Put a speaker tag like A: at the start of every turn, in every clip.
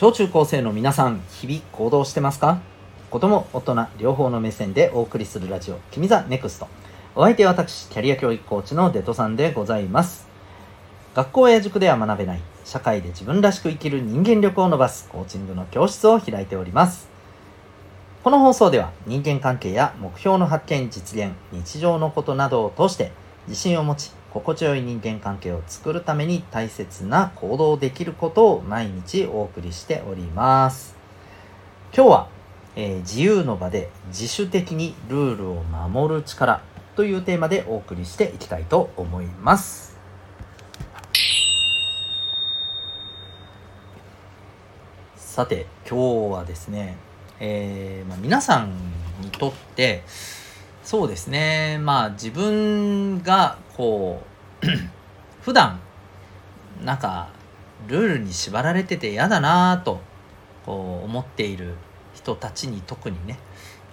A: 小中高生の皆さん、日々行動してますか？子供、大人、両方の目線でお送りするラジオ、君 the NEXT。お相手は私、キャリア教育コーチのデトさんでございます。学校や塾では学べない、社会で自分らしく生きる人間力を伸ばすコーチングの教室を開いております。この放送では人間関係や目標の発見、実現、日常のことなどを通して自信を持ち、心地よい人間関係を作るために大切な行動できることを毎日お送りしております。今日は、えー、自由の場で自主的にルールを守る力というテーマでお送りしていきたいと思います。さて、今日はですね、えーまあ、皆さんにとってそうですねまあ自分がこう 普段なんかルールに縛られてて嫌だなとこう思っている人たちに特にね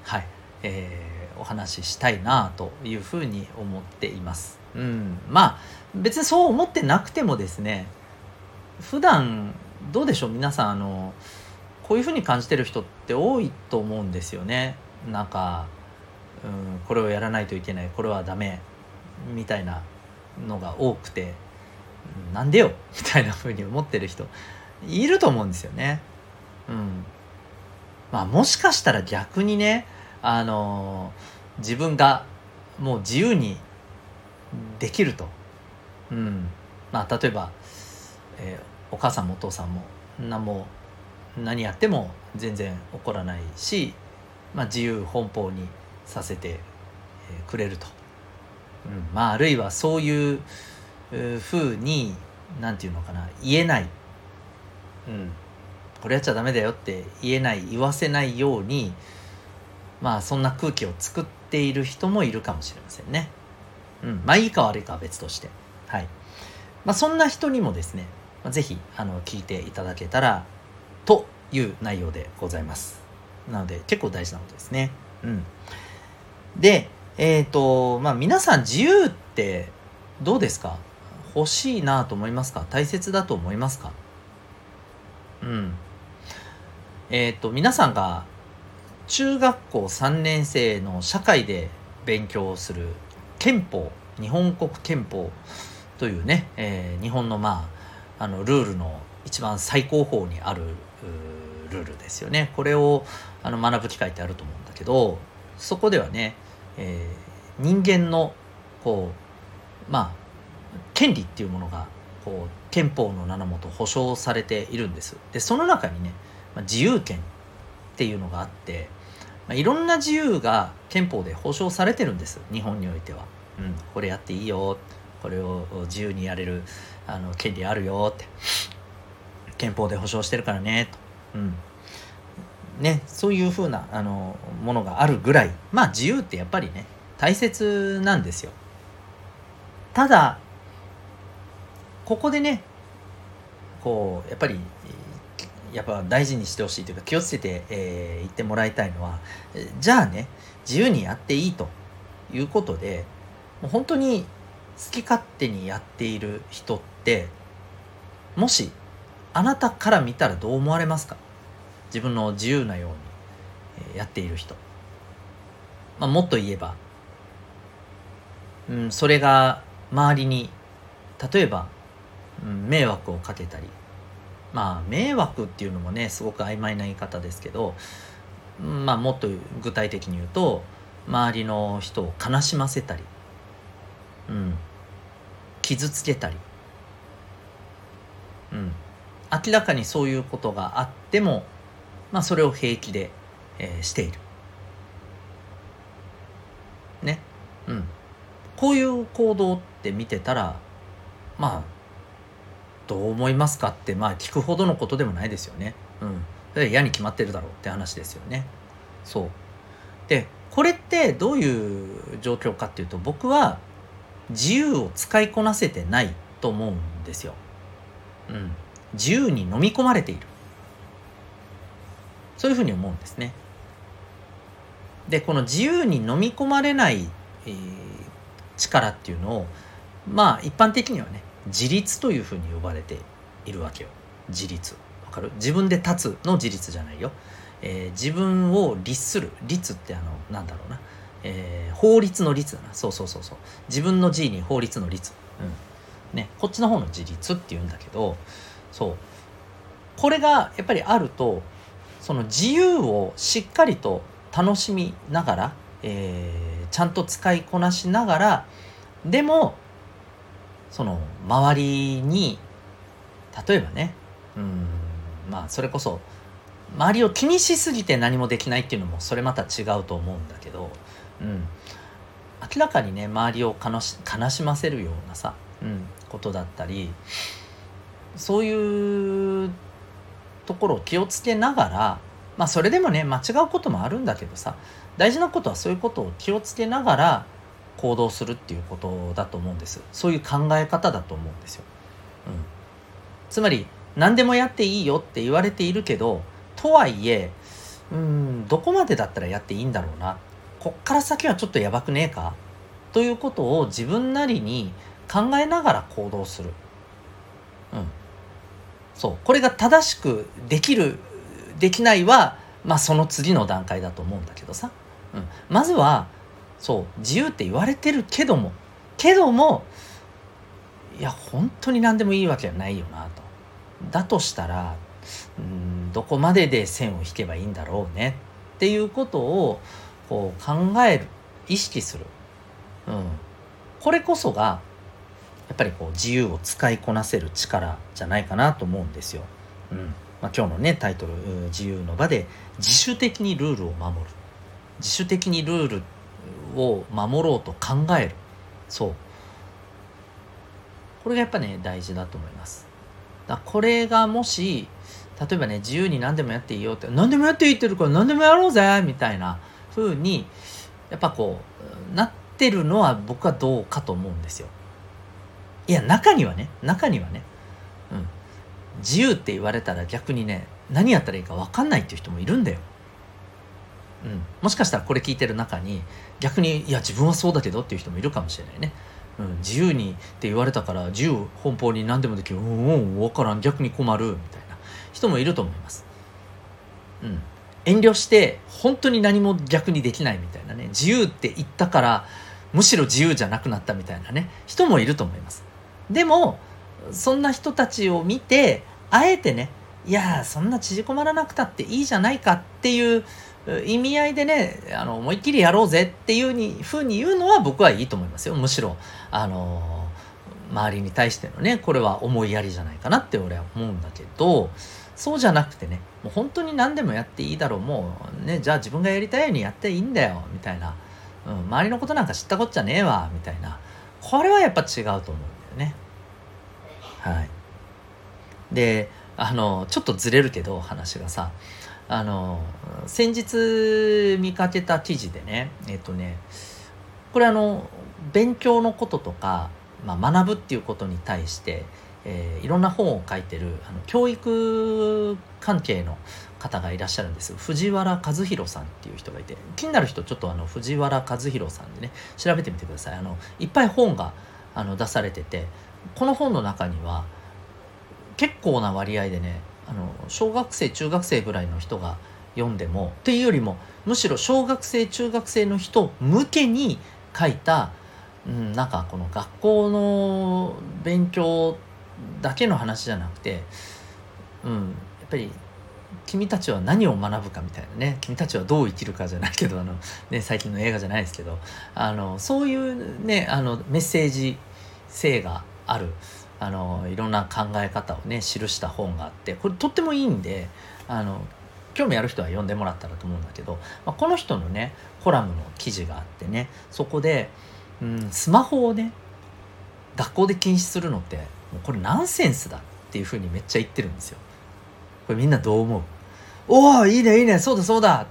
A: はい、えー、お話ししたいなというふうに思っています。うん、まあ別にそう思ってなくてもですね普段どうでしょう皆さんあのこういうふうに感じてる人って多いと思うんですよね。なんか、うん、これをやらないといけないこれはダメみたいなのが多くてなんでよ？みたいなふうに思ってる人いると思うんですよね。うん、まあもしかしたら逆にねあの自分がもう自由にできると、うん。まあ、例えば、えー、お母さんもお父さんも何も何やっても全然怒らないし、まあ、自由奔放にさせてくれると、うんまあ、あるいはそういうふうに何て言うのかな言えない、うん、これやっちゃダメだよって言えない言わせないようにまあそんな空気を作っている人もいるかもしれませんね。うん、まあいいか悪いかは別として。はい。まあそんな人にもですね、是非あの聞いていただけたらという内容でございます。なので結構大事なことですね。うん。で、えっ、ー、と、まあ皆さん自由ってどうですか？欲しいなと思いますか？大切だと思いますか？うん。えっ、ー、と、皆さんが中学校3年生の社会で勉強する憲法、日本国憲法というね、えー、日本のまあ、あのルールの一番最高峰にあるルールですよね。これをあの学ぶ機会ってあると思うんだけどそこではね、えー、人間のこうまあ権利っていうものがこう憲法の名のもと保障されているんです。でその中にね、まあ、自由権っていうのがあって、まあ、いろんな自由が憲法で保障されてるんです。日本においては、うん、これやっていいよ。これを自由にやれるあの権利あるよって。憲法で保障してるからねと、うん。ね、そういうふうなあのものがあるぐらいまあ自由ってやっぱりね大切なんですよ。ただここでねこうやっぱりやっぱ大事にしてほしいというか気をつけて、えー、言ってもらいたいのはじゃあね自由にやっていいということでもう本当に好き勝手にやっている人ってもしあなたから見たらどう思われますか？自分の自由なようにやっている人、まあ、もっと言えば、うん、それが周りに例えば、うん、迷惑をかけたりまあ迷惑っていうのもねすごく曖昧な言い方ですけど、まあ、もっと具体的に言うと周りの人を悲しませたり、うん、傷つけたり、うん、明らかにそういうことがあっても、まあ、それを平気で、えー、している。ね。うん。こういう行動って見てたら、まあ、どう思いますかって、まあ、聞くほどのことでもないですよね。うん。嫌に決まってるだろうって話ですよね。そう。で、これってどういう状況かっていうと、僕は自由を使いこなせてないと思うんですよ。うん。自由に飲み込まれているそういうふうに思うんですね。でこの自由に飲み込まれない、えー、力っていうのをまあ一般的にはね自立というふうに呼ばれているわけよ。自立。わかる？自分で立つの自立じゃないよ、えー、自分を律する。律ってあのなんだろうな、えー、法律の律だな。そうそうそうそう。自分の G に法律の律。うん。ねこっちの方の自立って言うんだけどそう。これがやっぱりあるとその自由をしっかりと楽しみながら、えー、ちゃんと使いこなしながらでもその周りに例えばねうんまあそれこそ周りを気にしすぎて何もできないっていうのもそれまた違うと思うんだけど、うん、明らかにね周りを悲し悲しませるようなさ、うん、ことだったりそういうところを気をつけながらまあそれでもね間違うこともあるんだけどさ大事なことはそういうことを気をつけながら行動するっていうことだと思うんです。そういう考え方だと思うんですよ、うん、つまり何でもやっていいよって言われているけどとはいえうんどこまでだったらやっていいんだろうな。こっから先はちょっとやばくねえか。ということを自分なりに考えながら行動する。そう。これが正しくできるできないはまあその次の段階だと思うんだけどさ、うん、まずはそう自由って言われてるけども。けどもいや本当に何でもいいわけじゃないよなと。だとしたらうんどこまでで線を引けばいいんだろうね。っていうことをこう考える意識する、うん、これこそがっぱりこう自由を使いこなせる力じゃないかなと思うんですよ。うん。まあ、今日のねタイトル「自由の場」で自主的にルールを守る。自主的にルールを守ろうと考える。そう。これがやっぱね大事だと思います。だこれがもし例えばね自由に何でもやっていいよって何でもやっていいって言るから何でもやろうぜみたいな風にやっぱこうなってるのは僕はどうかと思うんですよ。いや中にはね中にはねうん。自由って言われたら逆にね何やったらいいか分かんないっていう人もいるんだよ。うん、もしかしたらこれ聞いてる中に逆にいや自分はそうだけどっていう人もいるかもしれないね。うん、自由にって言われたから自由奔放に何でもできる。うんうん分からん。逆に困る。みたいな。人もいると思います。うん、遠慮して本当に何も逆にできないみたいなね。自由って言ったからむしろ自由じゃなくなったみたいなね。人もいると思います。でもそんな人たちを見てあえてねいやそんな縮こまらなくたっていいじゃないかっていう意味合いでねあの思いっきりやろうぜっていうにふうに言うのは僕はいいと思いますよ。むしろあの周りに対してのねこれは思いやりじゃないかなって俺は思うんだけどそうじゃなくてねもう本当に何でもやっていいだろう。もうねじゃあ自分がやりたいようにやっていいんだよ。みたいな、うん、周りのことなんか知ったこっちゃねえわ。みたいな。これはやっぱ違うと思う。ね。はい。であのちょっとずれるけど話がさ。あの先日見かけた記事でねえっとねこれあの勉強のこととか、まあ、学ぶっていうことに対して、えー、いろんな本を書いてるあの教育関係の方がいらっしゃるんです。藤原和弘さんっていう人がいて気になる人ちょっとあの藤原和弘さんでね調べてみてください。あのいっぱい本があの出されててこの本の中には結構な割合でねあの小学生中学生ぐらいの人が読んでもっていうよりもむしろ小学生中学生の人向けに書いた、うん、なんかこの学校の勉強だけの話じゃなくて、うん、やっぱり君たちは何を学ぶかみたいなね。君たちはどう生きるかじゃないけどあの、ね、最近の映画じゃないですけど。あのそういうねあのメッセージ性がある。あのいろんな考え方をね記した本があってこれとってもいいんであの興味ある人は読んでもらったらと思うんだけど、まあ、この人のねコラムの記事があってねそこで、うん、スマホをね学校で禁止するのってもうこれナンセンスだっていうふうにめっちゃ言ってるんですよ。これみんなどう思う？おおいいねいいねそうだそうだ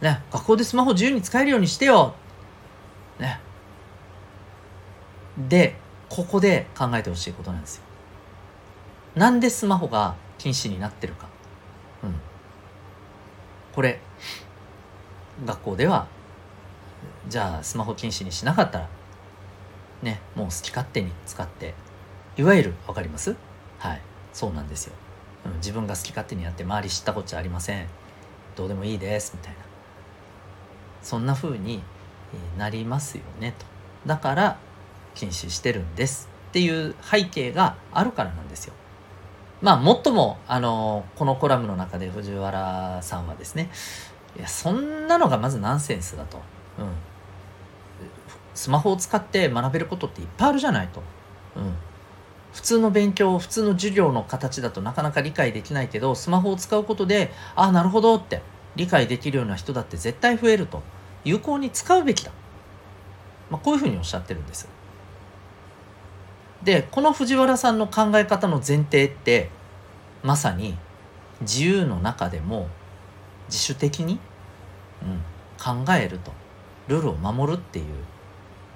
A: ね学校でスマホ自由に使えるようにしてよねでここで考えてほしいことなんですよ。なんでスマホが禁止になってるか。うん。これ、学校では、じゃあスマホ禁止にしなかったら、ね、もう好き勝手に使って、いわゆる、わかります？はい。そうなんですよ。うん、自分が好き勝手にやって周り知ったこっちゃありません。どうでもいいですみたいな。そんな風になりますよねと。だから禁止してるんですっていう背景があるからなんですよ。まあ最もあのこのコラムの中で藤原さんはですねいやそんなのがまずナンセンスだと、うん、スマホを使って学べることっていっぱいあるじゃないと、うん、普通の勉強普通の授業の形だとなかなか理解できないけどスマホを使うことでああなるほどって理解できるような人だって絶対増えると有効に使うべきだ、まあ、こういうふうにおっしゃってるんです。でこの藤原さんの考え方の前提ってまさに自由の中でも自主的に、うん、考えると。ルールを守るっていう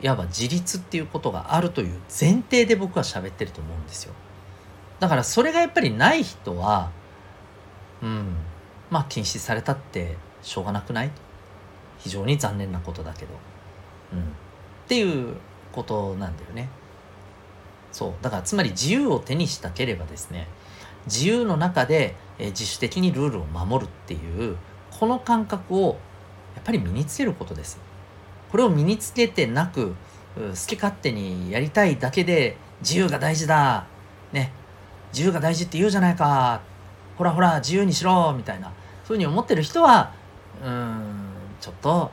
A: いわば自立っていうことがあるという前提で僕は喋ってると思うんですよ。だからそれがやっぱりない人はうんまあ禁止されたってしょうがなくない？非常に残念なことだけど、うん、っていうことなんだよね。そう。だからつまり自由を手にしたければですね自由の中で、え自主的にルールを守るっていうこの感覚をやっぱり身につけることです。これを身につけてなく好き勝手にやりたいだけで自由が大事だね自由が大事って言うじゃないかほらほら自由にしろみたいなそういうふうに思ってる人はうんちょっと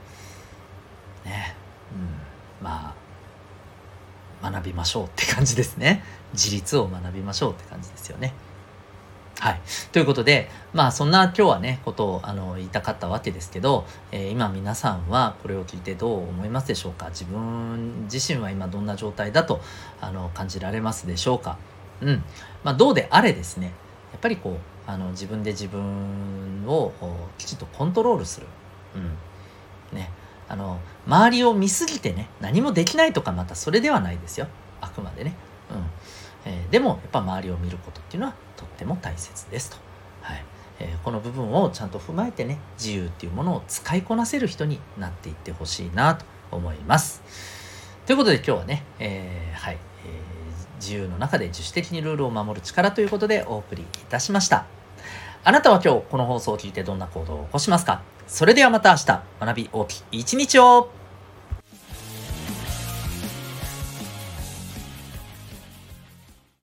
A: ねうんまあ学びましょうって感じですね自立を学びましょうって感じですよね。はい。ということで、まあそんな今日はね、ことをあの言いたかったわけですけど、えー、今皆さんはこれを聞いてどう思いますでしょうか？自分自身は今どんな状態だとあの感じられますでしょうか？うん。まあどうであれですね、やっぱりこう、あの自分で自分をきちっとコントロールする。うん。ね。あの、周りを見すぎてね、何もできないとかまたそれではないですよ。あくまでね。えー、でもやっぱ周りを見ることっていうのはとっても大切ですと。はいえー、この部分をちゃんと踏まえてね自由っていうものを使いこなせる人になっていってほしいなと思います。ということで今日はね、えー、はい、えー、自由の中で自主的にルールを守る力ということでお送りいたしました。あなたは今日この放送を聞いてどんな行動を起こしますか？それではまた明日学び大きい一日を